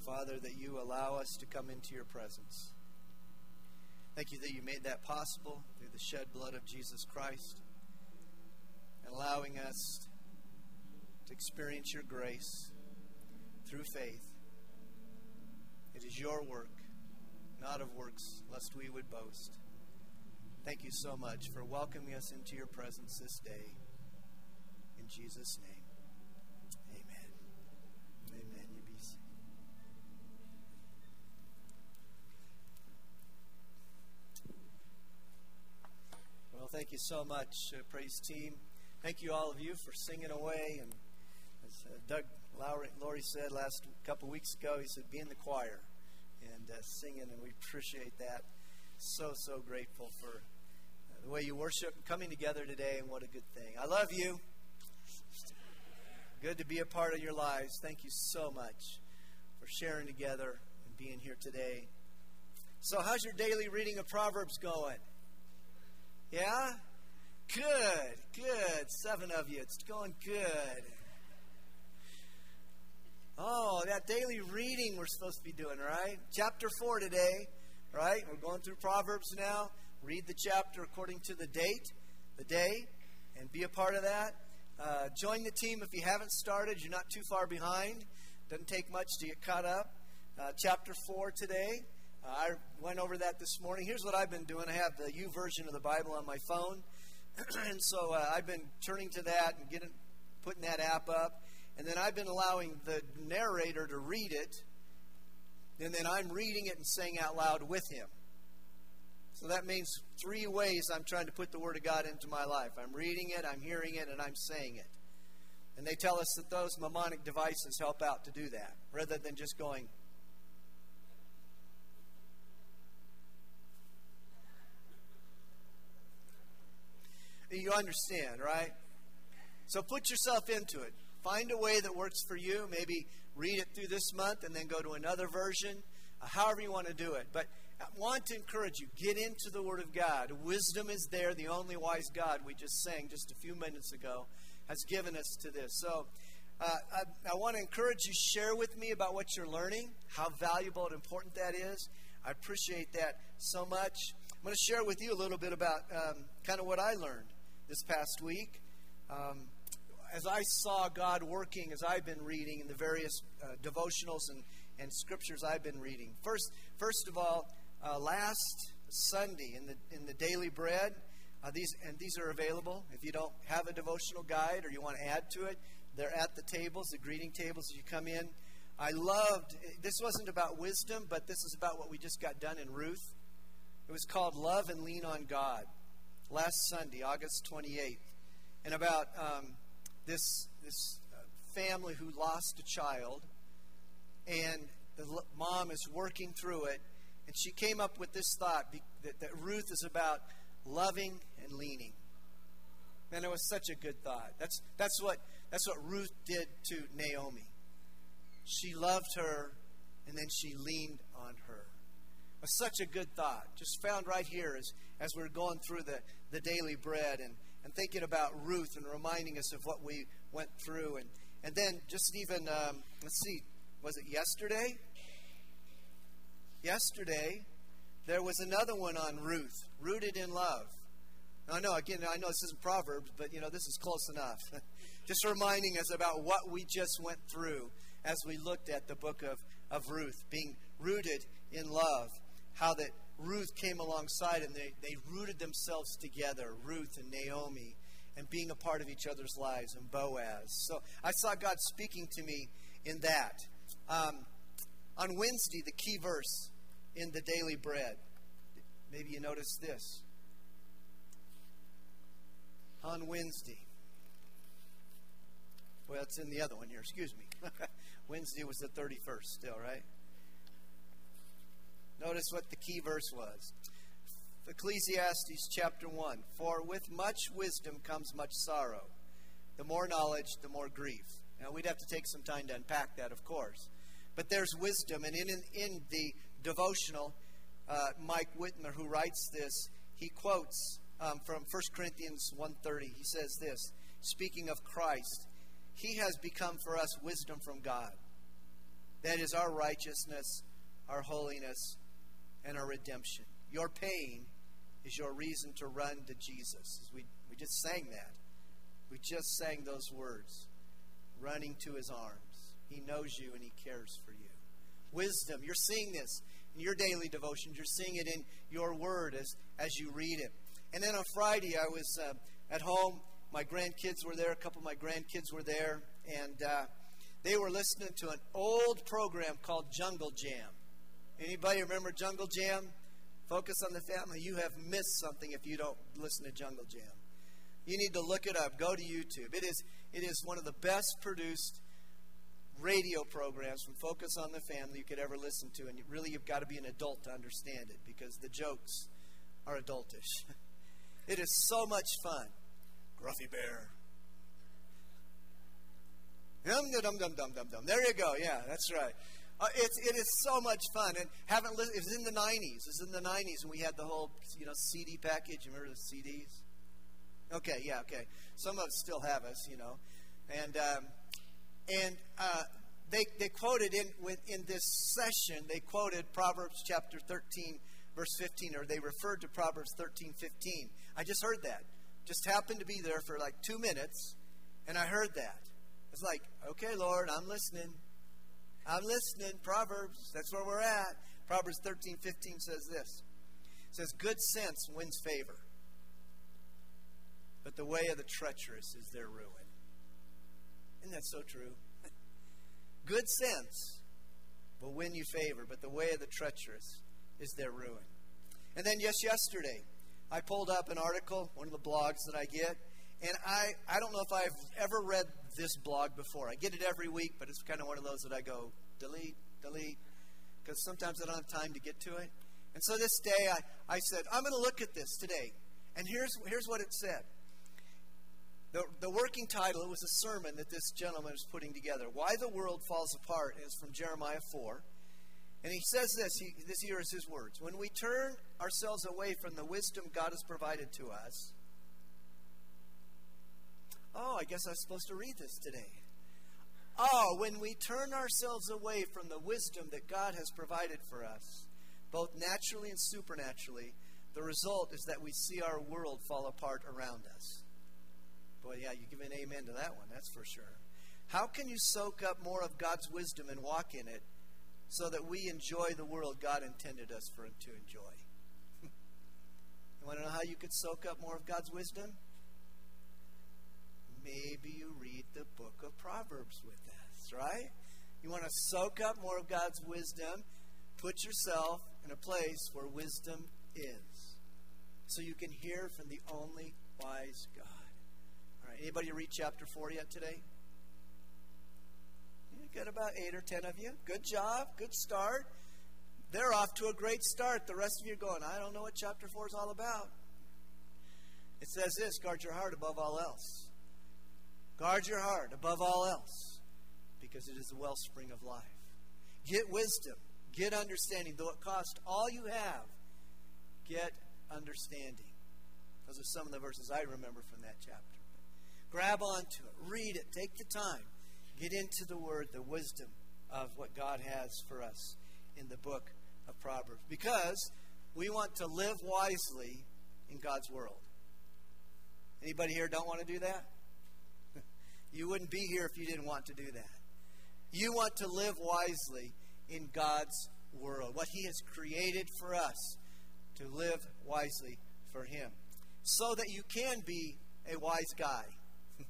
you, Father, that you allow us to come into your presence. Thank you that you made that possible through the shed blood of Jesus Christ and allowing us to experience your grace through faith. It is your work, not of works, lest we would boast. Thank you so much for welcoming us into your presence this day. In Jesus' name, amen. Amen. You be seated. Well, thank you so much, uh, praise team. Thank you, all of you, for singing away. And as uh, Doug Lowry, Laurie said last couple weeks ago, he said, be in the choir and uh, singing, and we appreciate that. So, so grateful for uh, the way you worship coming together today, and what a good thing. I love you. Good to be a part of your lives. Thank you so much for sharing together and being here today. So, how's your daily reading of Proverbs going? Yeah? Good, good. Seven of you. It's going good. Oh, that daily reading we're supposed to be doing, right? Chapter 4 today, right? We're going through Proverbs now. Read the chapter according to the date, the day, and be a part of that. Uh, join the team if you haven't started. You're not too far behind. Doesn't take much to get caught up. Uh, chapter 4 today. I went over that this morning. Here's what I've been doing I have the YouVersion of the Bible on my phone. and so uh, I've been turning to that and getting, putting that app up. And then I've been allowing the narrator to read it. And then I'm reading it and saying out loud with him. So that means three ways I'm trying to put the Word of God into my life I'm reading it, I'm hearing it, and I'm saying it. And they tell us that those mnemonic devices help out to do that, rather than just going, You understand, right? So put yourself into it. Find a way that works for you. Maybe read it through this month and then go to another version, uh, however you want to do it. But I want to encourage you get into the Word of God. Wisdom is there. The only wise God, we just sang just a few minutes ago, has given us to this. So uh, I, I want to encourage you, share with me about what you're learning, how valuable and important that is. I appreciate that so much. I'm going to share with you a little bit about um, kind of what I learned this past week. Um, as I saw God working, as I've been reading in the various uh, devotionals and, and scriptures I've been reading. First, first of all, uh, last Sunday in the in the daily bread, uh, these and these are available. If you don't have a devotional guide or you want to add to it, they're at the tables, the greeting tables as you come in. I loved. This wasn't about wisdom, but this is about what we just got done in Ruth. It was called "Love and Lean on God." Last Sunday, August 28th, and about um, this this uh, family who lost a child, and the mom is working through it, and she came up with this thought that, that Ruth is about loving and leaning. And it was such a good thought. That's that's what that's what Ruth did to Naomi. She loved her, and then she leaned on her. It was such a good thought. Just found right here as as we're going through the the daily bread and, and thinking about Ruth and reminding us of what we went through. And, and then just even, um, let's see, was it yesterday? Yesterday, there was another one on Ruth, rooted in love. I know, again, I know this isn't Proverbs, but, you know, this is close enough. just reminding us about what we just went through as we looked at the book of, of Ruth, being rooted in love. How that Ruth came alongside and they, they rooted themselves together, Ruth and Naomi, and being a part of each other's lives, and Boaz. So I saw God speaking to me in that. Um, on Wednesday, the key verse in the daily bread. Maybe you noticed this. On Wednesday. Well, it's in the other one here, excuse me. Wednesday was the 31st, still, right? Notice what the key verse was. Ecclesiastes chapter 1 For with much wisdom comes much sorrow. The more knowledge, the more grief. Now, we'd have to take some time to unpack that, of course. But there's wisdom. And in, in, the devotional, uh, Mike Wittmer, who writes this, he quotes um, from 1 Corinthians 1.30. He says this, speaking of Christ, He has become for us wisdom from God, That is our righteousness, our holiness, and our redemption. Your pain is your reason to run to Jesus. We, we just sang that. We just sang those words running to his arms. He knows you and he cares for you. Wisdom, you're seeing this in your daily devotions. You're seeing it in your word as, as you read it. And then on Friday, I was uh, at home. My grandkids were there. A couple of my grandkids were there. And uh, they were listening to an old program called Jungle Jam. Anybody remember Jungle Jam? Focus on the family. You have missed something if you don't listen to Jungle Jam. You need to look it up. Go to YouTube. It is, it is one of the best produced radio programs from Focus on the Family you could ever listen to. And really, you've got to be an adult to understand it because the jokes are adultish. it is so much fun. Gruffy Bear. Dum dum dum dum dum dum. There you go. Yeah, that's right. Uh, it's it is so much fun, and haven't li- it was in the '90s. It was in the '90s when we had the whole you know CD package. Remember the CDs? Okay, yeah, okay. Some of us still have us, you know, and um, and uh, they they quoted in in this session they quoted Proverbs chapter 13 verse 15, or they referred to Proverbs 13 15. I just heard that. Just happened to be there for like two minutes, and I heard that. It's like, okay, Lord, I'm listening. I'm listening. Proverbs, that's where we're at. Proverbs 13 15 says this. It says, Good sense wins favor, but the way of the treacherous is their ruin. Isn't that so true? Good sense will win you favor, but the way of the treacherous is their ruin. And then just yesterday, I pulled up an article, one of the blogs that I get, and I, I don't know if I've ever read this blog before. I get it every week, but it's kind of one of those that I go, delete, delete, because sometimes I don't have time to get to it. And so this day I, I said, I'm going to look at this today. And here's, here's what it said. The, the working title, it was a sermon that this gentleman was putting together. Why the World Falls Apart is from Jeremiah 4. And he says this, he, this here is his words. When we turn ourselves away from the wisdom God has provided to us, oh, I guess I was supposed to read this today. Oh, when we turn ourselves away from the wisdom that God has provided for us, both naturally and supernaturally, the result is that we see our world fall apart around us. Boy, yeah, you give an amen to that one, that's for sure. How can you soak up more of God's wisdom and walk in it so that we enjoy the world God intended us for to enjoy. you want to know how you could soak up more of God's wisdom? Maybe you read the book of Proverbs with right? You want to soak up more of God's wisdom, put yourself in a place where wisdom is. So you can hear from the only wise God. All right, anybody read chapter 4 yet today? You got about eight or ten of you. Good job. Good start. They're off to a great start. The rest of you are going, I don't know what chapter 4 is all about. It says this guard your heart above all else. Guard your heart above all else because it is the wellspring of life. Get wisdom. Get understanding. Though it cost all you have, get understanding. Those are some of the verses I remember from that chapter. Grab onto it. Read it. Take the time. Get into the Word, the wisdom of what God has for us in the book of Proverbs. Because we want to live wisely in God's world. Anybody here don't want to do that? you wouldn't be here if you didn't want to do that. You want to live wisely in God's world, what He has created for us to live wisely for Him, so that you can be a wise guy.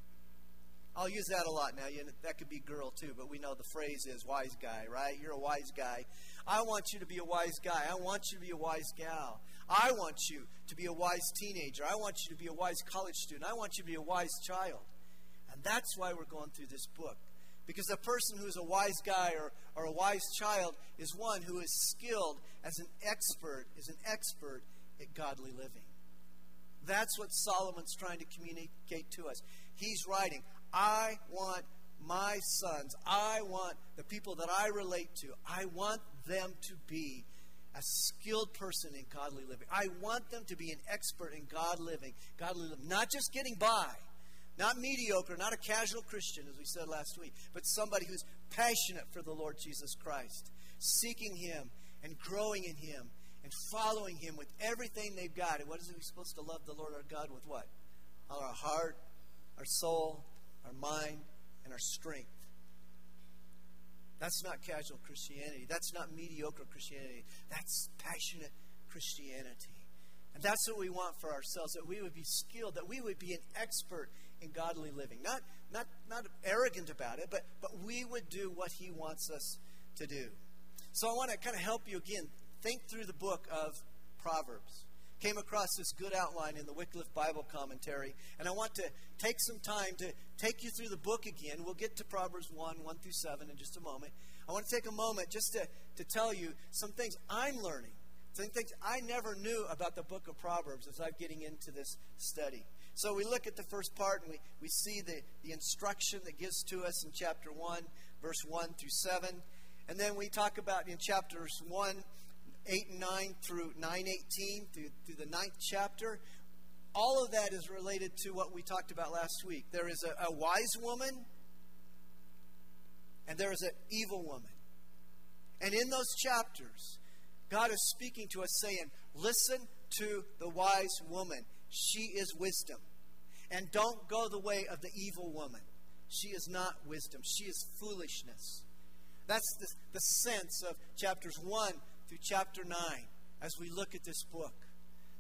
I'll use that a lot now. You that could be girl too, but we know the phrase is wise guy, right? You're a wise guy. I want you to be a wise guy. I want you to be a wise gal. I want you to be a wise teenager. I want you to be a wise college student. I want you to be a wise child. And that's why we're going through this book. Because a person who is a wise guy or, or a wise child is one who is skilled as an expert, is an expert at godly living. That's what Solomon's trying to communicate to us. He's writing, I want my sons, I want the people that I relate to, I want them to be a skilled person in godly living. I want them to be an expert in God living, godly living, not just getting by, not mediocre, not a casual Christian, as we said last week, but somebody who's passionate for the Lord Jesus Christ, seeking Him and growing in Him and following Him with everything they've got. And what is it we're supposed to love the Lord our God with what? All our heart, our soul, our mind, and our strength. That's not casual Christianity. That's not mediocre Christianity. That's passionate Christianity. And that's what we want for ourselves that we would be skilled, that we would be an expert in godly living. Not, not, not arrogant about it, but, but we would do what He wants us to do. So I want to kind of help you again think through the book of Proverbs. Came across this good outline in the Wycliffe Bible commentary, and I want to take some time to take you through the book again. We'll get to Proverbs 1, 1 through 7 in just a moment. I want to take a moment just to, to tell you some things I'm learning, some things I never knew about the book of Proverbs as I'm getting into this study. So we look at the first part and we, we see the, the instruction that gives to us in chapter 1, verse 1 through 7. And then we talk about in chapters 1, 8 and 9 through 918 through, through the ninth chapter. All of that is related to what we talked about last week. There is a, a wise woman and there is an evil woman. And in those chapters, God is speaking to us saying, Listen to the wise woman. She is wisdom. And don't go the way of the evil woman. She is not wisdom, she is foolishness. That's the, the sense of chapters 1 through chapter 9 as we look at this book.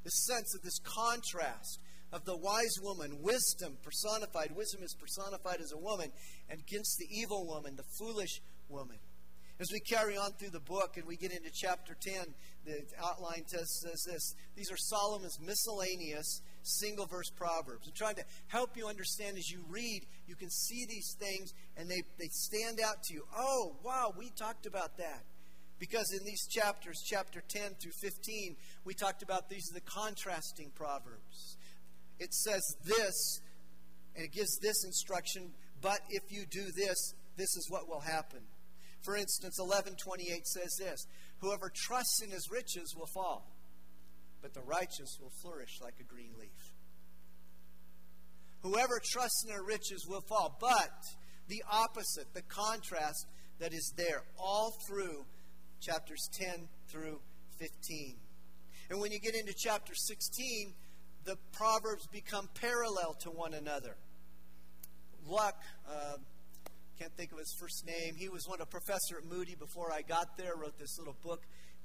The sense of this contrast of the wise woman, wisdom personified. Wisdom is personified as a woman, and against the evil woman, the foolish woman. As we carry on through the book and we get into chapter 10, the outline says, says this These are Solomon's miscellaneous single verse proverbs. I'm trying to help you understand as you read, you can see these things and they, they stand out to you. Oh, wow, we talked about that. Because in these chapters, chapter 10 through 15, we talked about these are the contrasting proverbs. It says this, and it gives this instruction, but if you do this, this is what will happen. For instance, 1128 says this Whoever trusts in his riches will fall, but the righteous will flourish like a green leaf. Whoever trusts in their riches will fall, but the opposite, the contrast that is there all through chapters 10 through 15. And when you get into chapter 16, the Proverbs become parallel to one another. Luck, uh, can't think of his first name. He was one of professor at Moody before I got there. Wrote this little book,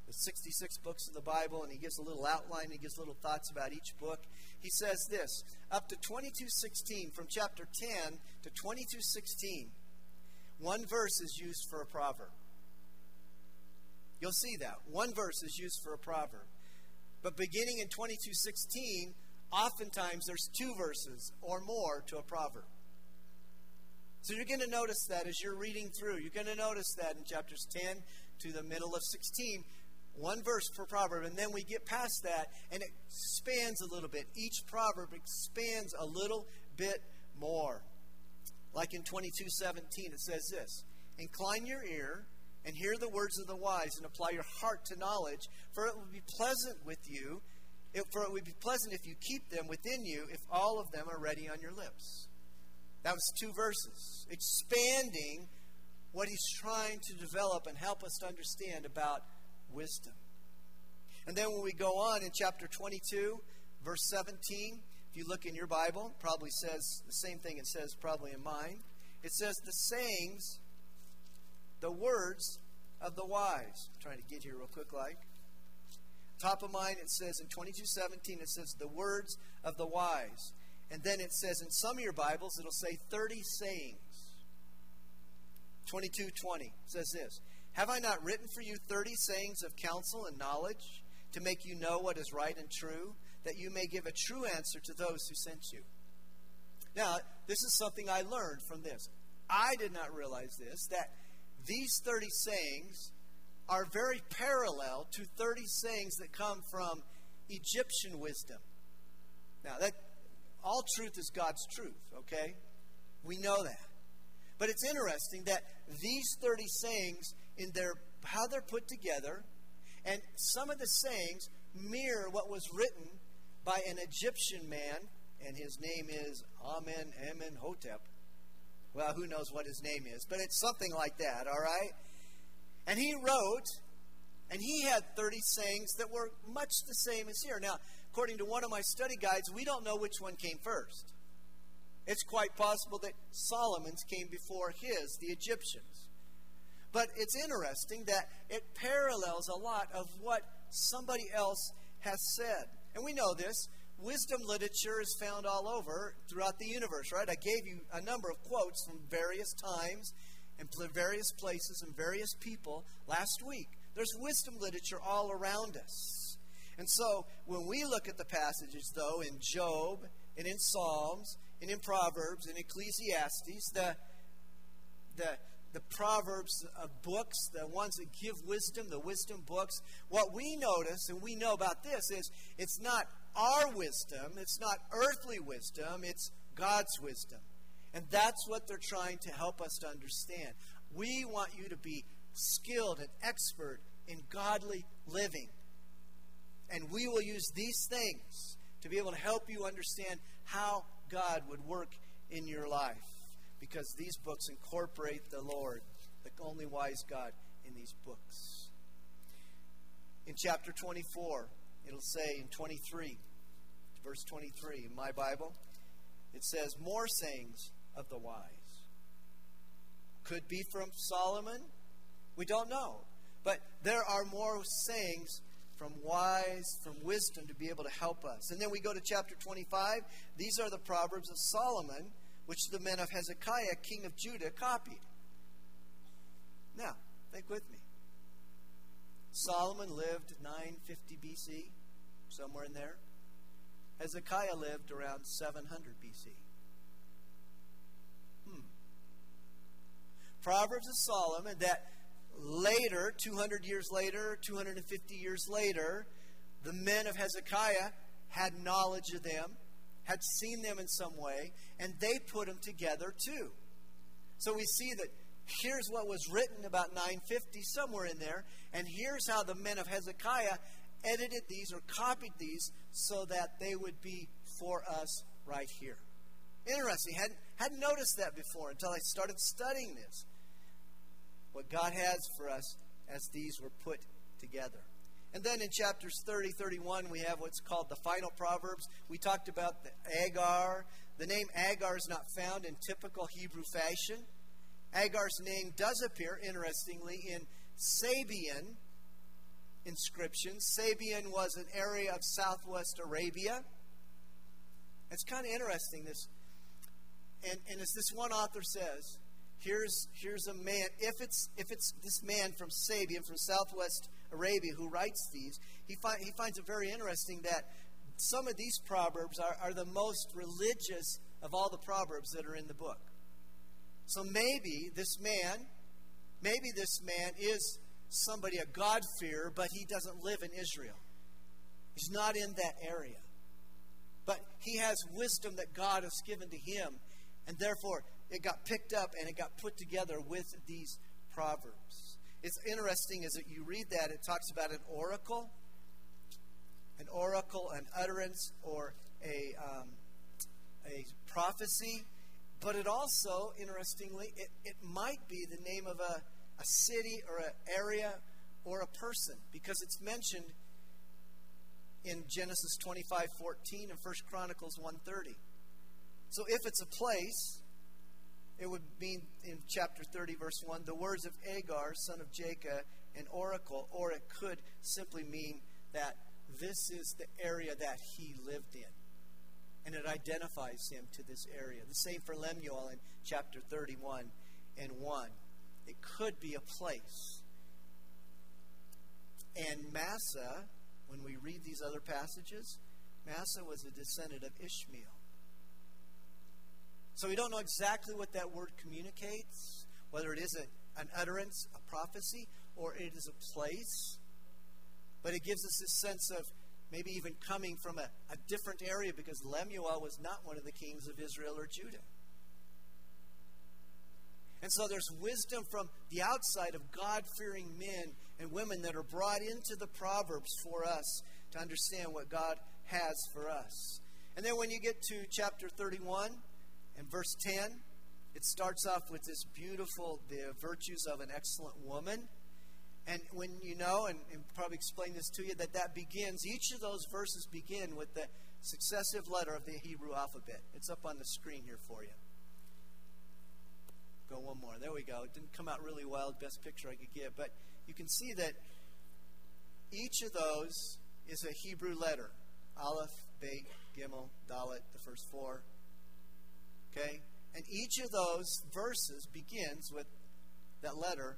the 66 books of the Bible, and he gives a little outline. He gives little thoughts about each book. He says this: up to 22:16, from chapter 10 to 22:16, one verse is used for a proverb. You'll see that. One verse is used for a proverb. But beginning in 22:16, oftentimes there's two verses or more to a proverb. So you're going to notice that as you're reading through. You're going to notice that in chapters 10 to the middle of 16, one verse per proverb. And then we get past that and it expands a little bit. Each proverb expands a little bit more. Like in 22:17 it says this, "Incline your ear and hear the words of the wise, and apply your heart to knowledge, for it will be pleasant with you, if, for it would be pleasant if you keep them within you, if all of them are ready on your lips. That was two verses, expanding what he's trying to develop and help us to understand about wisdom. And then when we go on in chapter 22, verse 17, if you look in your Bible, probably says the same thing it says probably in mine. It says the sayings the words of the wise. I'm trying to get here real quick, like. Top of mind, it says in 2217, it says the words of the wise. And then it says in some of your Bibles, it'll say 30 sayings. 2220 says this Have I not written for you 30 sayings of counsel and knowledge to make you know what is right and true, that you may give a true answer to those who sent you? Now, this is something I learned from this. I did not realize this, that these 30 sayings are very parallel to 30 sayings that come from Egyptian wisdom. Now, that all truth is God's truth, okay? We know that. But it's interesting that these 30 sayings in their how they're put together and some of the sayings mirror what was written by an Egyptian man and his name is Amen Amen Hotep Well, who knows what his name is, but it's something like that, all right? And he wrote, and he had 30 sayings that were much the same as here. Now, according to one of my study guides, we don't know which one came first. It's quite possible that Solomon's came before his, the Egyptians. But it's interesting that it parallels a lot of what somebody else has said. And we know this. Wisdom literature is found all over throughout the universe, right? I gave you a number of quotes from various times and various places and various people last week. There's wisdom literature all around us. And so when we look at the passages, though, in Job and in Psalms and in Proverbs and Ecclesiastes, the, the, the Proverbs of books, the ones that give wisdom, the wisdom books, what we notice and we know about this is it's not our wisdom, it's not earthly wisdom, it's God's wisdom. And that's what they're trying to help us to understand. We want you to be skilled and expert in godly living. And we will use these things to be able to help you understand how God would work in your life because these books incorporate the Lord, the only wise God, in these books. In chapter 24, it'll say in 23, verse 23 in my Bible, it says, More sayings of the wise. Could be from Solomon. We don't know. But there are more sayings from wise, from wisdom to be able to help us. And then we go to chapter 25. These are the Proverbs of Solomon, which the men of Hezekiah, king of Judah, copied. Now, think with me. Solomon lived 950 BC, somewhere in there. Hezekiah lived around 700 BC. Hmm. Proverbs of Solomon and that later, 200 years later, 250 years later, the men of Hezekiah had knowledge of them, had seen them in some way, and they put them together too. So we see that here's what was written about 950, somewhere in there, and here's how the men of Hezekiah edited these or copied these so that they would be for us right here. Interesting. Hadn't, hadn't noticed that before until I started studying this what God has for us as these were put together. And then in chapters 30, 31, we have what's called the final Proverbs. We talked about the Agar. The name Agar is not found in typical Hebrew fashion. Agar's name does appear, interestingly, in Sabean inscriptions. Sabean was an area of southwest Arabia. It's kind of interesting, this. And, and as this one author says, here's here's a man if it's if it's this man from Sabean from southwest Arabia who writes these he find, he finds it very interesting that some of these proverbs are, are the most religious of all the proverbs that are in the book. So maybe this man maybe this man is somebody a god-fearer but he doesn't live in Israel. He's not in that area. But he has wisdom that God has given to him and therefore it got picked up and it got put together with these proverbs. It's interesting as that you read that, it talks about an oracle, an oracle, an utterance, or a, um, a prophecy. But it also, interestingly, it, it might be the name of a, a city or an area or a person because it's mentioned in Genesis 25 14 and 1 Chronicles 130. So if it's a place, it would mean in chapter 30, verse 1, the words of Agar, son of Jacob, an oracle, or it could simply mean that this is the area that he lived in. And it identifies him to this area. The same for Lemuel in chapter 31 and 1. It could be a place. And Massa, when we read these other passages, Massa was a descendant of Ishmael. So we don't know exactly what that word communicates, whether it is a, an utterance, a prophecy, or it is a place. But it gives us this sense of maybe even coming from a, a different area because Lemuel was not one of the kings of Israel or Judah. And so there's wisdom from the outside of God fearing men and women that are brought into the Proverbs for us to understand what God has for us. And then when you get to chapter 31, and verse 10, it starts off with this beautiful, the virtues of an excellent woman. And when you know, and, and probably explain this to you, that that begins, each of those verses begin with the successive letter of the Hebrew alphabet. It's up on the screen here for you. Go one more. There we go. It didn't come out really well, best picture I could get. But you can see that each of those is a Hebrew letter. Aleph, Beit, Gimel, Dalet, the first four. Okay? And each of those verses begins with that letter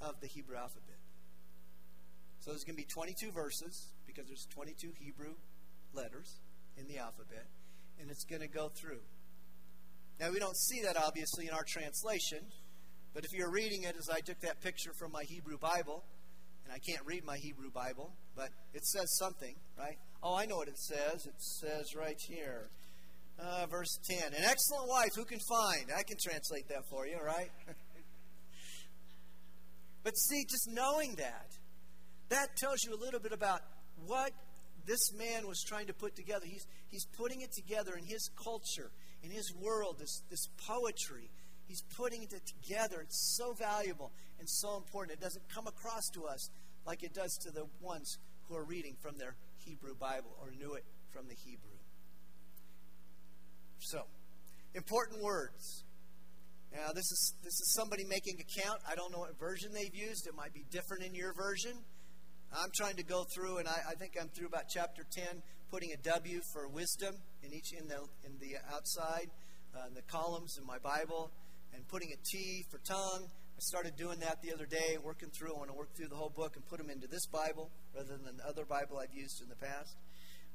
of the Hebrew alphabet. So there's going to be 22 verses because there's 22 Hebrew letters in the alphabet, and it's going to go through. Now, we don't see that obviously in our translation, but if you're reading it as I took that picture from my Hebrew Bible, and I can't read my Hebrew Bible, but it says something, right? Oh, I know what it says. It says right here, uh, verse 10 An excellent wife, who can find? I can translate that for you, right? but see, just knowing that, that tells you a little bit about what this man was trying to put together. He's, he's putting it together in his culture, in his world, this, this poetry. He's putting it together. It's so valuable and so important. It doesn't come across to us like it does to the ones who are reading from their Hebrew Bible or knew it from the Hebrew. So, important words. Now, this is this is somebody making a count. I don't know what version they've used. It might be different in your version. I'm trying to go through, and I, I think I'm through about chapter 10, putting a W for wisdom in each in the in the outside, uh, in the columns in my Bible, and putting a T for tongue. I started doing that the other day, working through. I want to work through the whole book and put them into this Bible rather than the other Bible I've used in the past.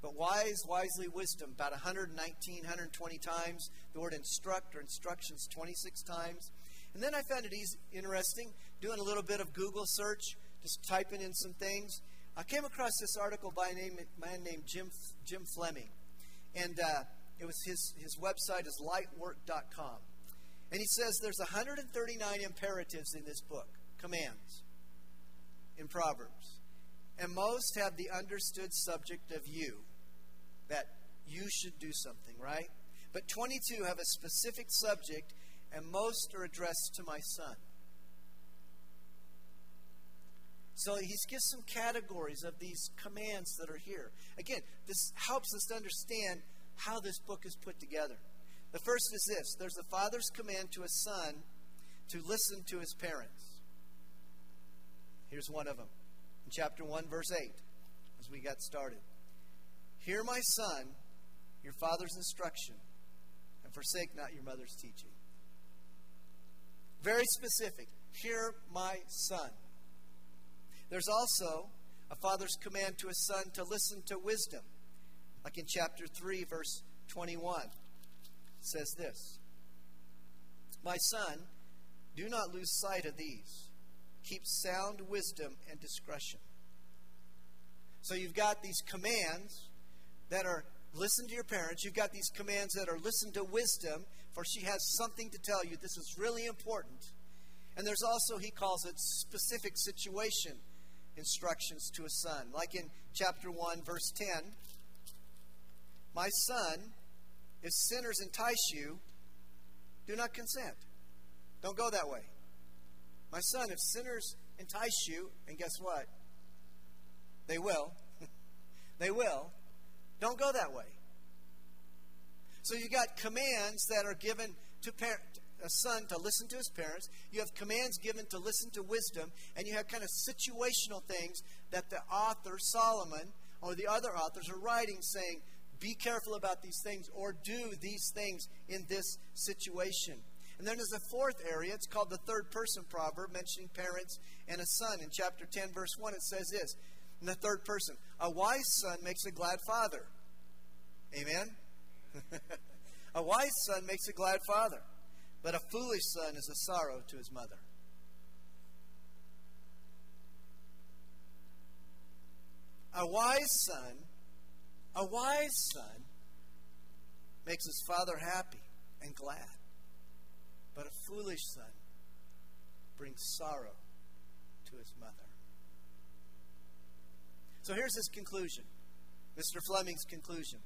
But wise, wisely, wisdom, about 119, 120 times. The word instruct or instructions, 26 times. And then I found it easy, interesting, doing a little bit of Google search just typing in some things. I came across this article by a name, man named Jim Jim Fleming, and uh, it was his his website is lightwork.com, and he says there's 139 imperatives in this book, commands, in Proverbs, and most have the understood subject of you, that you should do something, right? But 22 have a specific subject, and most are addressed to my son. So he gives some categories of these commands that are here. Again, this helps us to understand how this book is put together. The first is this there's a father's command to a son to listen to his parents. Here's one of them in chapter 1, verse 8, as we got started. Hear, my son, your father's instruction, and forsake not your mother's teaching. Very specific. Hear, my son. There's also a father's command to a son to listen to wisdom. Like in chapter 3, verse 21, it says this My son, do not lose sight of these. Keep sound wisdom and discretion. So you've got these commands that are listen to your parents. You've got these commands that are listen to wisdom, for she has something to tell you. This is really important. And there's also, he calls it specific situation instructions to a son. Like in chapter 1, verse 10 My son, if sinners entice you, do not consent. Don't go that way. My son, if sinners entice you, and guess what? They will. they will. Don't go that way. So you got commands that are given to a son to listen to his parents. You have commands given to listen to wisdom. And you have kind of situational things that the author, Solomon, or the other authors are writing saying, be careful about these things or do these things in this situation. And then there's a fourth area. It's called the third person proverb, mentioning parents and a son. In chapter 10, verse 1, it says this in the third person A wise son makes a glad father. Amen? a wise son makes a glad father. But a foolish son is a sorrow to his mother. A wise son, a wise son makes his father happy and glad. But a foolish son brings sorrow to his mother. So here's his conclusion Mr. Fleming's conclusion.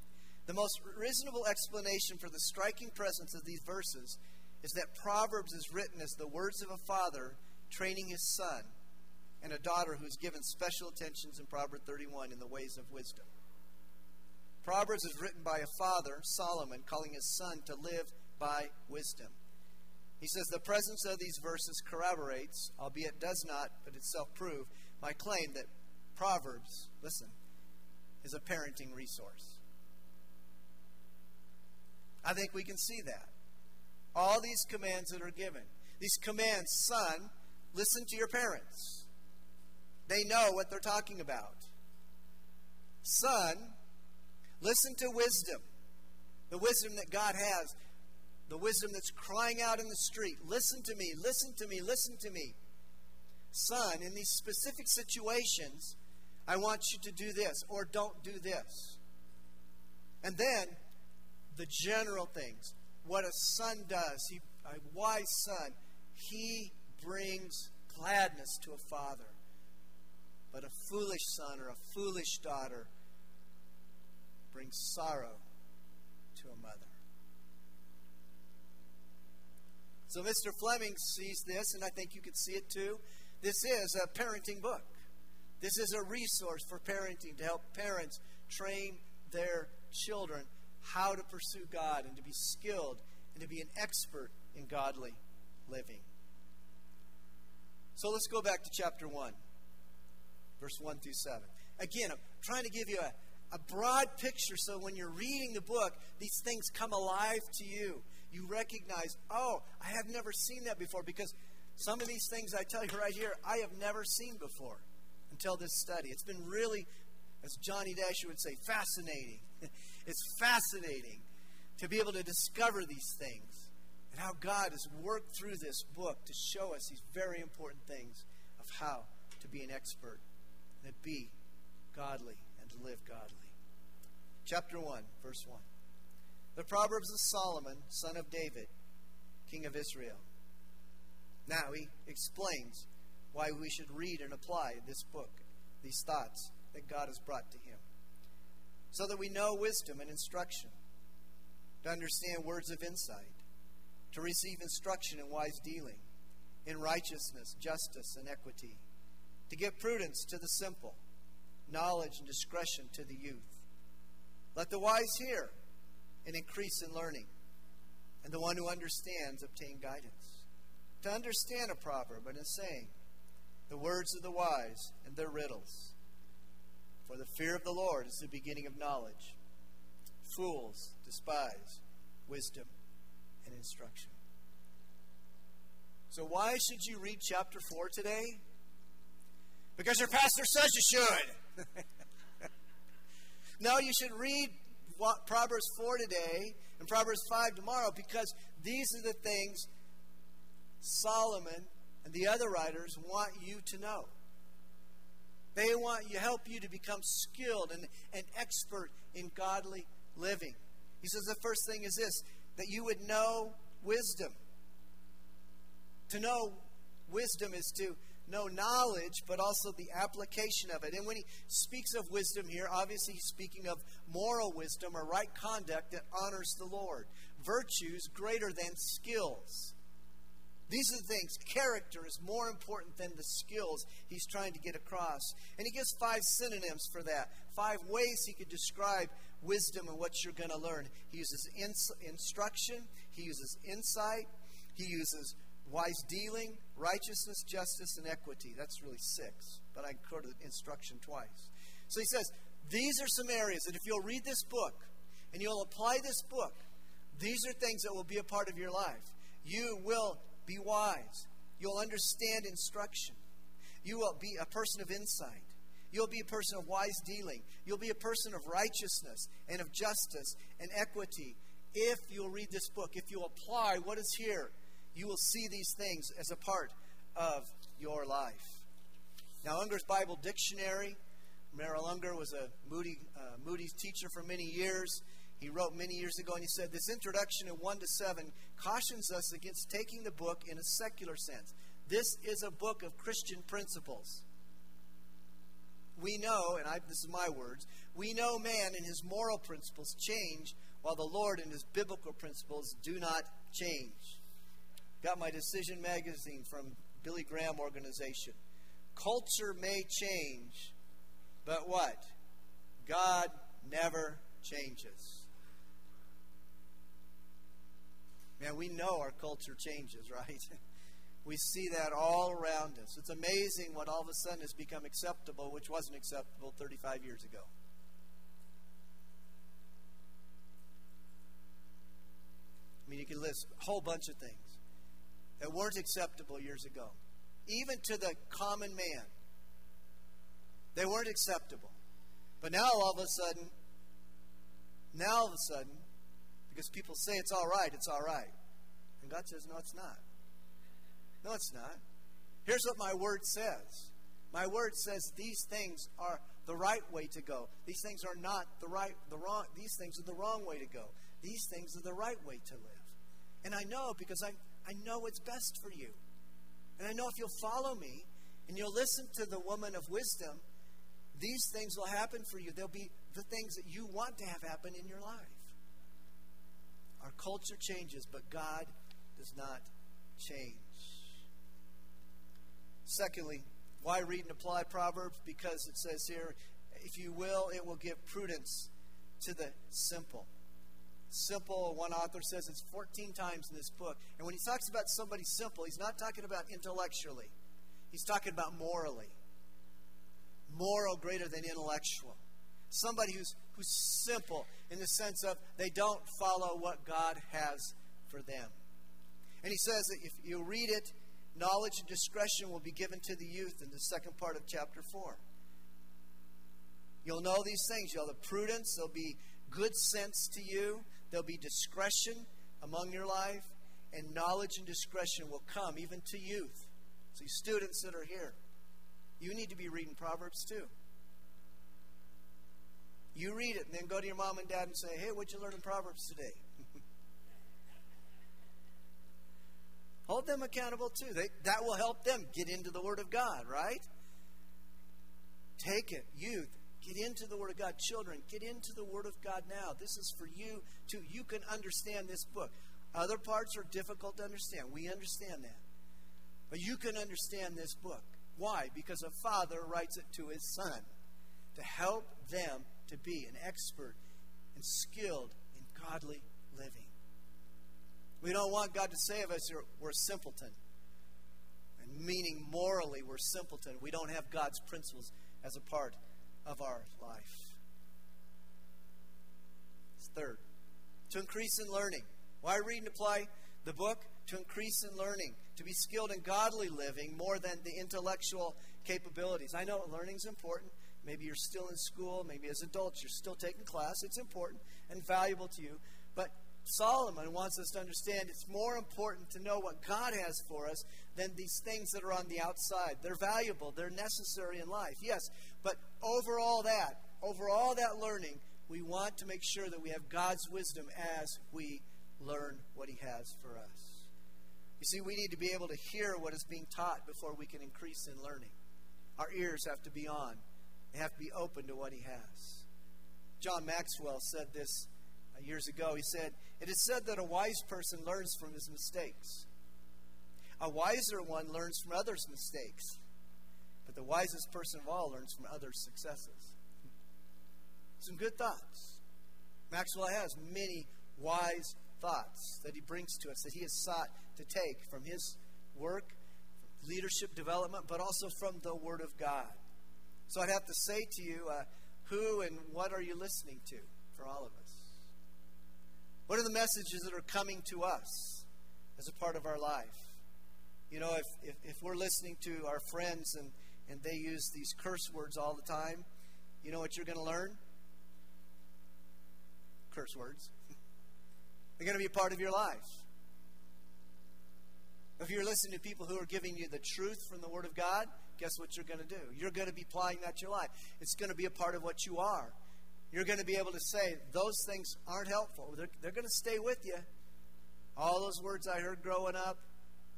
The most reasonable explanation for the striking presence of these verses is that Proverbs is written as the words of a father training his son and a daughter who's given special attentions in Proverbs 31 in the ways of wisdom. Proverbs is written by a father, Solomon, calling his son to live by wisdom. He says the presence of these verses corroborates, albeit does not, but itself prove, my claim that Proverbs, listen, is a parenting resource. I think we can see that. All these commands that are given. These commands, son, listen to your parents. They know what they're talking about. Son, listen to wisdom. The wisdom that God has. The wisdom that's crying out in the street. Listen to me, listen to me, listen to me. Son, in these specific situations, I want you to do this or don't do this. And then the general things. What a son does, he, a wise son, he brings gladness to a father. But a foolish son or a foolish daughter brings sorrow to a mother. So Mr. Fleming sees this, and I think you could see it too. This is a parenting book. This is a resource for parenting to help parents train their children how to pursue God and to be skilled and to be an expert in godly living. So let's go back to chapter 1, verse 1 through 7. Again, I'm trying to give you a, a broad picture so when you're reading the book, these things come alive to you. You recognize, oh, I have never seen that before because some of these things I tell you right here, I have never seen before until this study. It's been really, as Johnny Dasher would say, fascinating. it's fascinating to be able to discover these things and how God has worked through this book to show us these very important things of how to be an expert and to be godly and to live godly. Chapter 1, verse 1. The Proverbs of Solomon, son of David, king of Israel. Now he explains why we should read and apply this book, these thoughts that God has brought to him, so that we know wisdom and instruction, to understand words of insight, to receive instruction in wise dealing, in righteousness, justice, and equity, to give prudence to the simple, knowledge and discretion to the youth. Let the wise hear and increase in learning, and the one who understands obtain guidance to understand a proverb and a saying, the words of the wise and their riddles. For the fear of the Lord is the beginning of knowledge. Fools despise wisdom and instruction. So, why should you read chapter 4 today? Because your pastor says you should. no, you should read Proverbs 4 today and Proverbs 5 tomorrow because these are the things Solomon and the other writers want you to know. They want you help you to become skilled and, and expert in godly living. He says the first thing is this that you would know wisdom. To know wisdom is to know knowledge, but also the application of it. And when he speaks of wisdom here, obviously he's speaking of moral wisdom or right conduct that honors the Lord, virtues greater than skills. These are the things. Character is more important than the skills he's trying to get across. And he gives five synonyms for that, five ways he could describe wisdom and what you're going to learn. He uses ins- instruction, he uses insight, he uses wise dealing, righteousness, justice, and equity. That's really six, but I quoted instruction twice. So he says, these are some areas that if you'll read this book and you'll apply this book, these are things that will be a part of your life. You will be wise. You'll understand instruction. You will be a person of insight. You'll be a person of wise dealing. You'll be a person of righteousness and of justice and equity if you'll read this book. If you'll apply what is here, you will see these things as a part of your life. Now, Unger's Bible Dictionary, Merrill Unger was a Moody, uh, Moody's teacher for many years. He wrote many years ago, and he said, This introduction in 1 to 7 cautions us against taking the book in a secular sense. This is a book of Christian principles. We know, and I, this is my words, we know man and his moral principles change while the Lord and his biblical principles do not change. Got my Decision magazine from Billy Graham organization. Culture may change, but what? God never changes. Man, we know our culture changes, right? we see that all around us. It's amazing what all of a sudden has become acceptable, which wasn't acceptable 35 years ago. I mean, you can list a whole bunch of things that weren't acceptable years ago, even to the common man. They weren't acceptable. But now, all of a sudden, now all of a sudden, because people say it's all right, it's all right. And God says, no, it's not. No, it's not. Here's what my word says my word says these things are the right way to go. These things are not the right, the wrong, these things are the wrong way to go. These things are the right way to live. And I know because I, I know what's best for you. And I know if you'll follow me and you'll listen to the woman of wisdom, these things will happen for you. They'll be the things that you want to have happen in your life. Our culture changes, but God does not change. Secondly, why read and apply Proverbs? Because it says here, if you will, it will give prudence to the simple. Simple, one author says it's 14 times in this book. And when he talks about somebody simple, he's not talking about intellectually, he's talking about morally. Moral greater than intellectual. Somebody who's, who's simple in the sense of they don't follow what God has for them. And he says that if you read it, knowledge and discretion will be given to the youth in the second part of chapter 4. You'll know these things. You'll have prudence. There'll be good sense to you. There'll be discretion among your life. And knowledge and discretion will come even to youth. So, students that are here, you need to be reading Proverbs too. You read it and then go to your mom and dad and say, hey, what'd you learn in Proverbs today? Hold them accountable too. They, that will help them get into the Word of God, right? Take it, youth. Get into the Word of God. Children, get into the Word of God now. This is for you too. You can understand this book. Other parts are difficult to understand. We understand that. But you can understand this book. Why? Because a father writes it to his son to help them to be an expert and skilled in godly living. We don't want God to say of us, we're simpleton. And meaning morally, we're simpleton. We don't have God's principles as a part of our life. Third, to increase in learning. Why read and apply the book? To increase in learning, to be skilled in godly living more than the intellectual capabilities. I know learning is important. Maybe you're still in school. Maybe as adults you're still taking class. It's important and valuable to you. But Solomon wants us to understand it's more important to know what God has for us than these things that are on the outside. They're valuable, they're necessary in life, yes. But over all that, over all that learning, we want to make sure that we have God's wisdom as we learn what He has for us. You see, we need to be able to hear what is being taught before we can increase in learning. Our ears have to be on, have to be open to what He has. John Maxwell said this uh, years ago. He said, It is said that a wise person learns from his mistakes. A wiser one learns from others' mistakes. But the wisest person of all learns from others' successes. Some good thoughts. Maxwell has many wise thoughts that he brings to us that he has sought to take from his work, leadership development, but also from the Word of God. So I'd have to say to you, uh, who and what are you listening to for all of us? What are the messages that are coming to us as a part of our life? You know, if, if, if we're listening to our friends and, and they use these curse words all the time, you know what you're going to learn? Curse words. They're going to be a part of your life. If you're listening to people who are giving you the truth from the Word of God, guess what you're going to do? You're going to be applying that to your life. It's going to be a part of what you are you're going to be able to say, those things aren't helpful. They're, they're going to stay with you. All those words I heard growing up,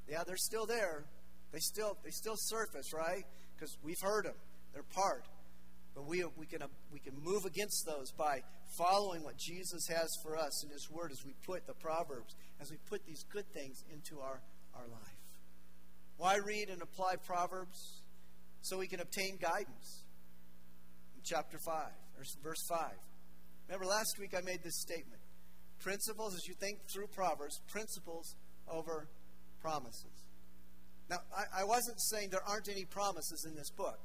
yeah, they're still there. They still, they still surface, right? Because we've heard them. They're part. But we, we, can, we can move against those by following what Jesus has for us in His Word as we put the Proverbs, as we put these good things into our, our life. Why read and apply Proverbs? So we can obtain guidance. In chapter 5, or verse 5. Remember, last week I made this statement. Principles, as you think through Proverbs, principles over promises. Now, I, I wasn't saying there aren't any promises in this book.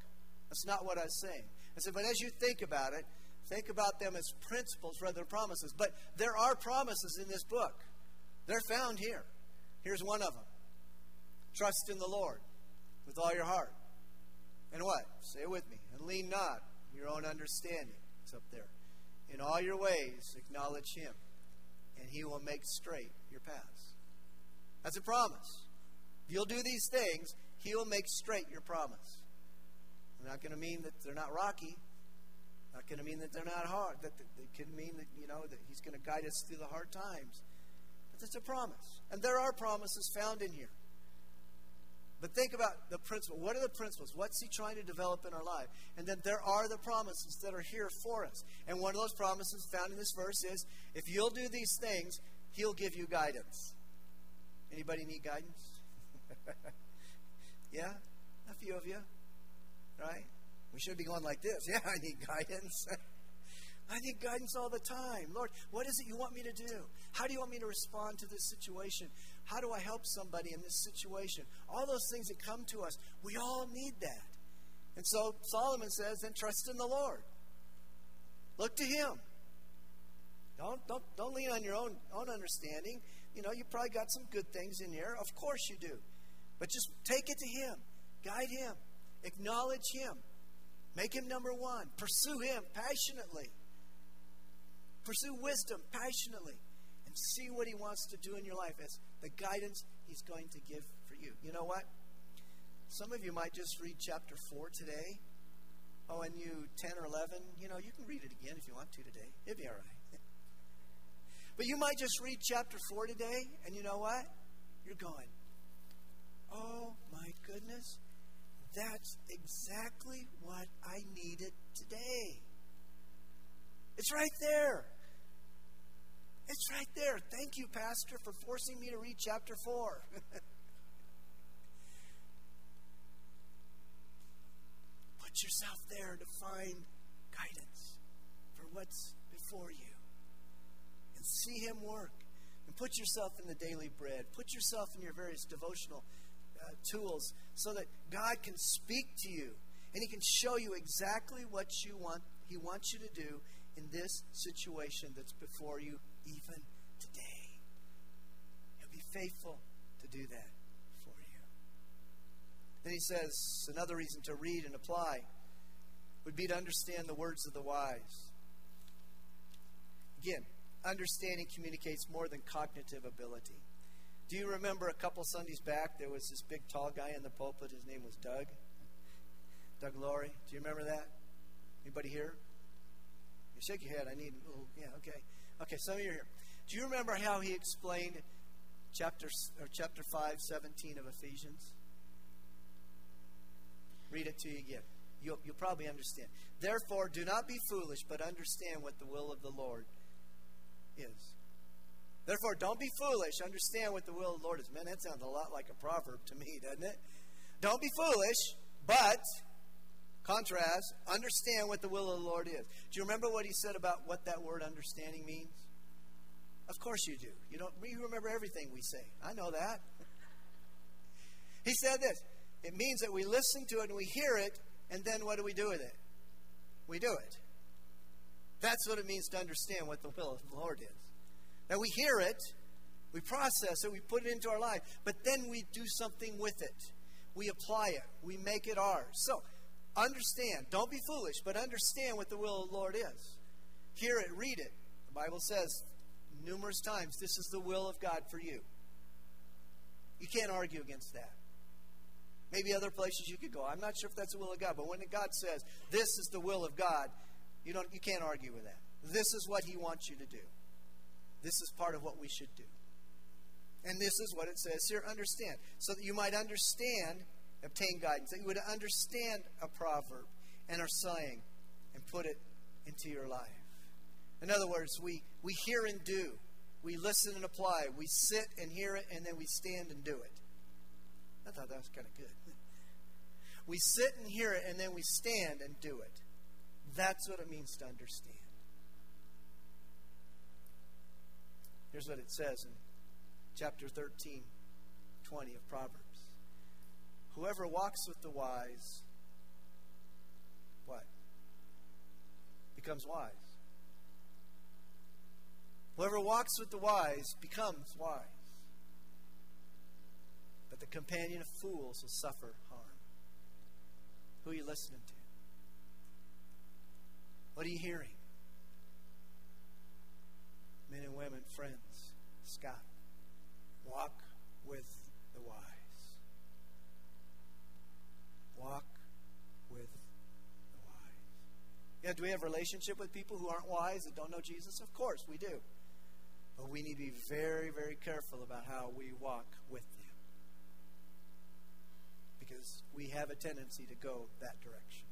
That's not what I was saying. I said, but as you think about it, think about them as principles rather than promises. But there are promises in this book. They're found here. Here's one of them Trust in the Lord with all your heart. And what? Say it with me. And lean not your own understanding. It's up there. In all your ways, acknowledge Him, and He will make straight your paths. That's a promise. If you'll do these things, He will make straight your promise. It's not going to mean that they're not rocky. Not going to mean that they're not hard. That it can mean that you know that He's going to guide us through the hard times. But it's a promise, and there are promises found in here. But think about the principle. What are the principles? What's he trying to develop in our life? And then there are the promises that are here for us. And one of those promises found in this verse is if you'll do these things, he'll give you guidance. Anybody need guidance? yeah? A few of you? Right? We should be going like this. Yeah, I need guidance. I need guidance all the time. Lord, what is it you want me to do? How do you want me to respond to this situation? How do I help somebody in this situation? All those things that come to us, we all need that. And so Solomon says, then trust in the Lord. Look to Him. Don't, don't, don't lean on your own, own understanding. You know, you probably got some good things in here. Of course you do. But just take it to Him. Guide Him. Acknowledge Him. Make Him number one. Pursue Him passionately. Pursue wisdom passionately and see what He wants to do in your life as the guidance He's going to give for you. You know what? Some of you might just read chapter 4 today. Oh, and you 10 or 11, you know, you can read it again if you want to today. It'd be all right. but you might just read chapter 4 today, and you know what? You're going, oh my goodness, that's exactly what I needed today. It's right there. It's right there. Thank you, Pastor, for forcing me to read chapter 4. Put yourself there to find guidance for what's before you and see Him work. And put yourself in the daily bread. Put yourself in your various devotional uh, tools so that God can speak to you and He can show you exactly what you want. He wants you to do in this situation that's before you even today. He'll be faithful to do that for you. Then he says another reason to read and apply would be to understand the words of the wise. Again, understanding communicates more than cognitive ability. Do you remember a couple Sundays back there was this big tall guy in the pulpit? His name was Doug. Doug Laurie. Do you remember that? Anybody here? You shake your head. I need little. Yeah, okay. Okay, some of you are here. Do you remember how he explained chapter or chapter 5, 17 of Ephesians? Read it to you again. You'll, you'll probably understand. Therefore, do not be foolish, but understand what the will of the Lord is. Therefore, don't be foolish. Understand what the will of the Lord is. Man, that sounds a lot like a proverb to me, doesn't it? Don't be foolish, but Contrast, understand what the will of the Lord is. Do you remember what he said about what that word understanding means? Of course you do. You don't you remember everything we say. I know that. he said this. It means that we listen to it and we hear it, and then what do we do with it? We do it. That's what it means to understand what the will of the Lord is. That we hear it, we process it, we put it into our life, but then we do something with it. We apply it, we make it ours. So, Understand. Don't be foolish, but understand what the will of the Lord is. Hear it, read it. The Bible says numerous times this is the will of God for you. You can't argue against that. Maybe other places you could go. I'm not sure if that's the will of God, but when God says this is the will of God, you don't you can't argue with that. This is what he wants you to do. This is part of what we should do. And this is what it says here understand. So that you might understand obtain guidance, that you would understand a proverb and a saying and put it into your life. In other words, we, we hear and do. We listen and apply. We sit and hear it, and then we stand and do it. I thought that was kind of good. We sit and hear it, and then we stand and do it. That's what it means to understand. Here's what it says in chapter 13, 20 of Proverbs. Whoever walks with the wise, what? Becomes wise. Whoever walks with the wise becomes wise. But the companion of fools will suffer harm. Who are you listening to? What are you hearing? Men and women, friends, Scott, walk with the wise. Walk with the wise. Yeah, do we have relationship with people who aren't wise, that don't know Jesus? Of course, we do. But we need to be very, very careful about how we walk with them. Because we have a tendency to go that direction.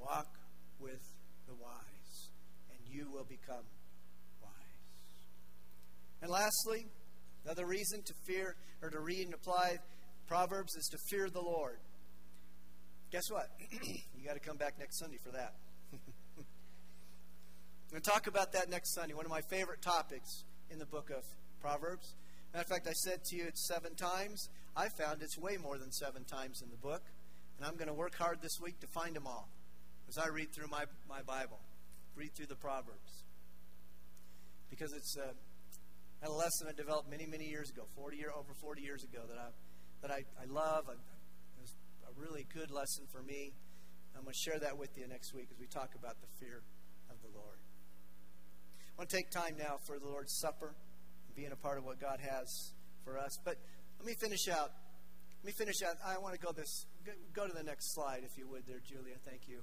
Walk with the wise, and you will become wise. And lastly, another reason to fear or to read and apply Proverbs is to fear the Lord. Guess what? you got to come back next Sunday for that. I'm going to talk about that next Sunday, one of my favorite topics in the book of Proverbs. Matter of fact, I said to you it's seven times. I found it's way more than seven times in the book. And I'm going to work hard this week to find them all as I read through my, my Bible, read through the Proverbs. Because it's uh, a lesson I developed many, many years ago, 40 year, over 40 years ago, that I, that I, I love. I, it was a really good lesson for me. I'm going to share that with you next week as we talk about the fear of the Lord. I want to take time now for the Lord's Supper, and being a part of what God has for us. But let me finish out. Let me finish out. I want to go this. Go to the next slide, if you would, there, Julia. Thank you.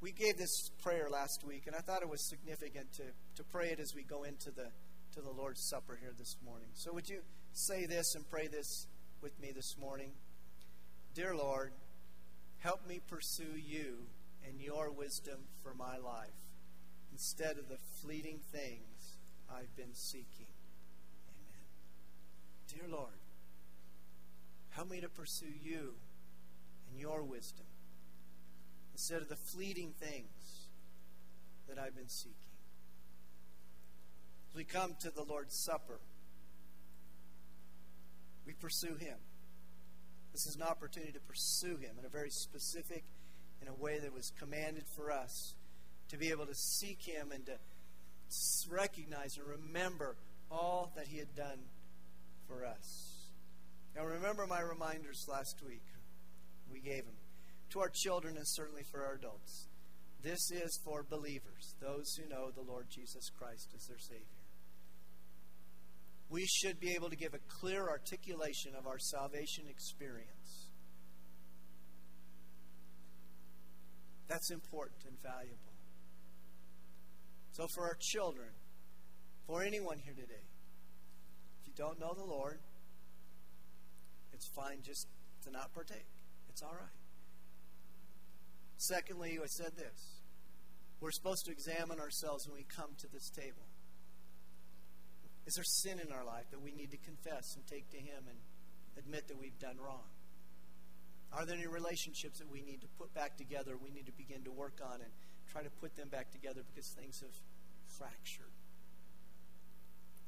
We gave this prayer last week, and I thought it was significant to, to pray it as we go into the to the Lord's Supper here this morning. So, would you say this and pray this with me this morning? Dear Lord, help me pursue you and your wisdom for my life instead of the fleeting things I've been seeking. Amen. Dear Lord, help me to pursue you and your wisdom instead of the fleeting things that I've been seeking. As we come to the Lord's Supper, we pursue Him. This is an opportunity to pursue Him in a very specific, in a way that was commanded for us to be able to seek Him and to recognize and remember all that He had done for us. Now, remember my reminders last week. We gave them to our children and certainly for our adults. This is for believers, those who know the Lord Jesus Christ as their Savior. We should be able to give a clear articulation of our salvation experience. That's important and valuable. So, for our children, for anyone here today, if you don't know the Lord, it's fine just to not partake. It's all right. Secondly, I said this we're supposed to examine ourselves when we come to this table. Is there sin in our life that we need to confess and take to Him and admit that we've done wrong? Are there any relationships that we need to put back together, we need to begin to work on and try to put them back together because things have fractured?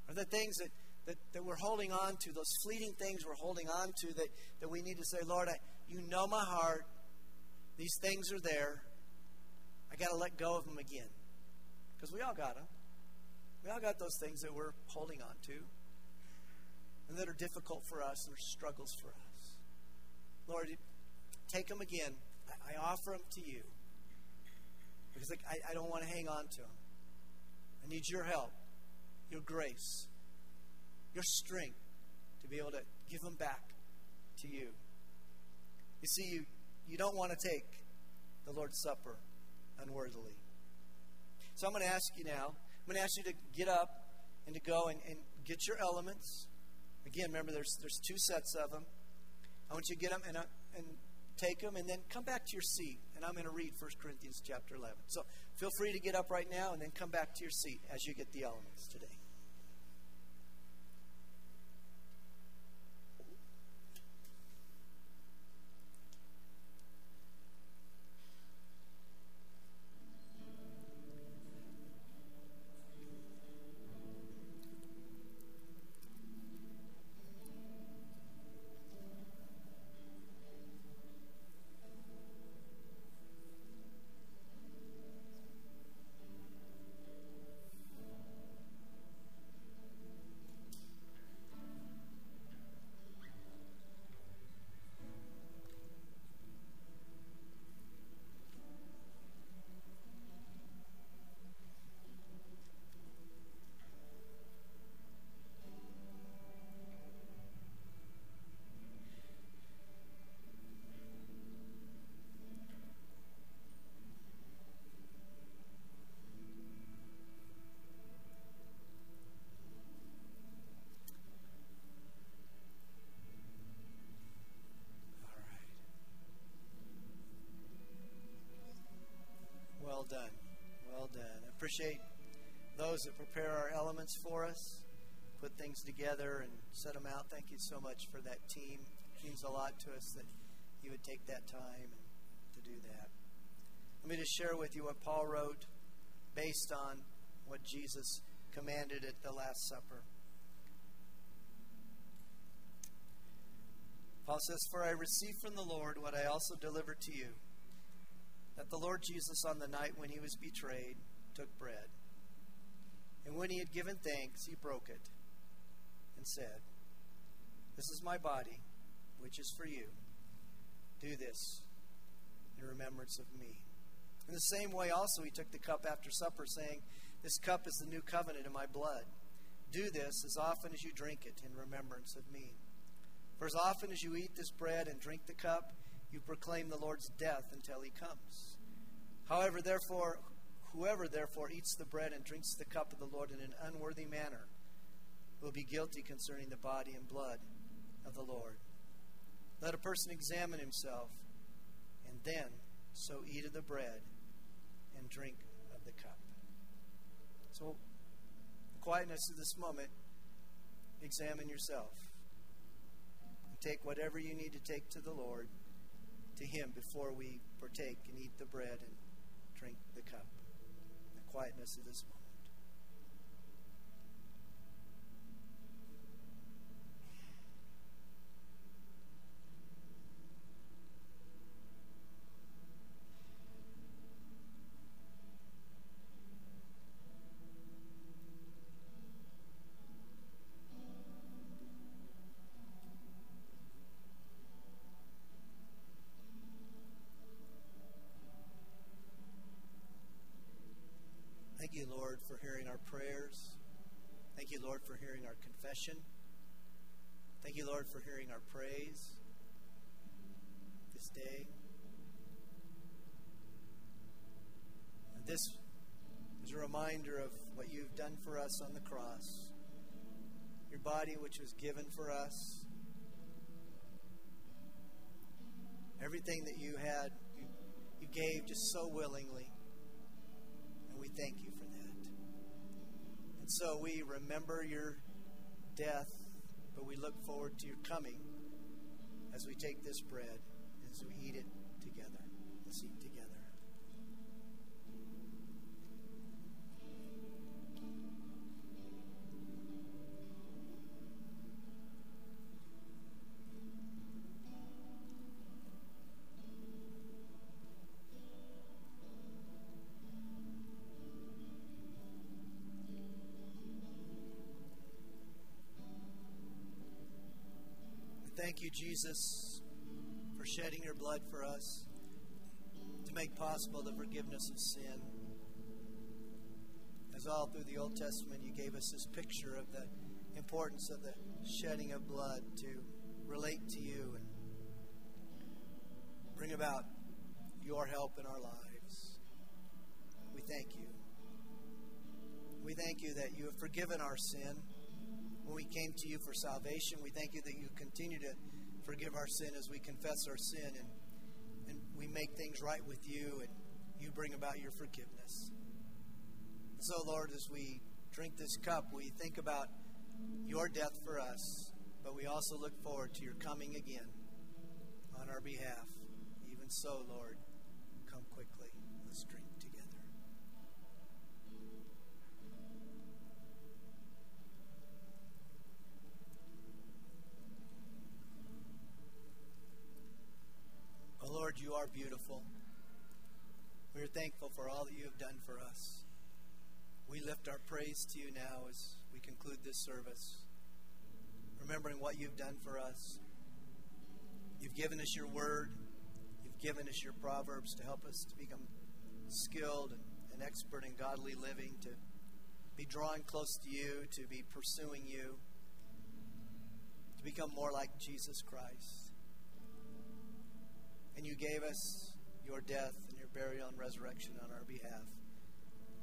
Are there things that, that, that we're holding on to, those fleeting things we're holding on to that, that we need to say, Lord, I, you know my heart. These things are there. I got to let go of them again. Because we all got them. We all got those things that we're holding on to and that are difficult for us and are struggles for us. Lord, take them again. I, offer them to you because I, I don't want to hang on to them. I need your help, your grace, your strength to be able to give them back to you. You see, you, you don't want to take the Lord's Supper unworthily. So I'm going to ask you now, I'm going to ask you to get up and to go and, and get your elements. Again, remember, there's, there's two sets of them. I want you to get them and, uh, and take them and then come back to your seat. And I'm going to read 1 Corinthians chapter 11. So feel free to get up right now and then come back to your seat as you get the elements today. For us, put things together, and set them out. Thank you so much for that team. It means a lot to us that you would take that time to do that. Let me just share with you what Paul wrote based on what Jesus commanded at the Last Supper. Paul says, For I received from the Lord what I also delivered to you that the Lord Jesus, on the night when he was betrayed, took bread. And when he had given thanks, he broke it and said, This is my body, which is for you. Do this in remembrance of me. In the same way, also, he took the cup after supper, saying, This cup is the new covenant in my blood. Do this as often as you drink it in remembrance of me. For as often as you eat this bread and drink the cup, you proclaim the Lord's death until he comes. However, therefore, whoever therefore eats the bread and drinks the cup of the Lord in an unworthy manner will be guilty concerning the body and blood of the Lord. Let a person examine himself, and then so eat of the bread and drink of the cup. So, the quietness of this moment, examine yourself. And take whatever you need to take to the Lord to Him before we partake and eat the bread and drink the cup. Quietness of this moment. Thank you, Lord, for hearing our prayers. Thank you, Lord, for hearing our confession. Thank you, Lord, for hearing our praise this day. And this is a reminder of what you've done for us on the cross. Your body, which was given for us. Everything that you had, you, you gave just so willingly. And we thank you and so we remember your death, but we look forward to your coming as we take this bread, as we eat it together. Let's eat Jesus, for shedding your blood for us to make possible the forgiveness of sin. As all through the Old Testament, you gave us this picture of the importance of the shedding of blood to relate to you and bring about your help in our lives. We thank you. We thank you that you have forgiven our sin when we came to you for salvation. We thank you that you continue to forgive our sin as we confess our sin and, and we make things right with you and you bring about your forgiveness. So, Lord, as we drink this cup, we think about your death for us, but we also look forward to your coming again on our behalf. Even so, Lord, come quickly. Let's drink. Lord, you are beautiful. We are thankful for all that you have done for us. We lift our praise to you now as we conclude this service, remembering what you've done for us. You've given us your word, you've given us your proverbs to help us to become skilled and expert in godly living, to be drawing close to you, to be pursuing you, to become more like Jesus Christ and you gave us your death and your burial and resurrection on our behalf.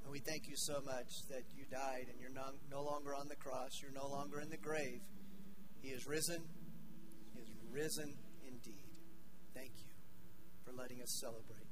And we thank you so much that you died and you're no, longer on the cross, you're no longer in the grave. He is risen. He is risen indeed. Thank you for letting us celebrate.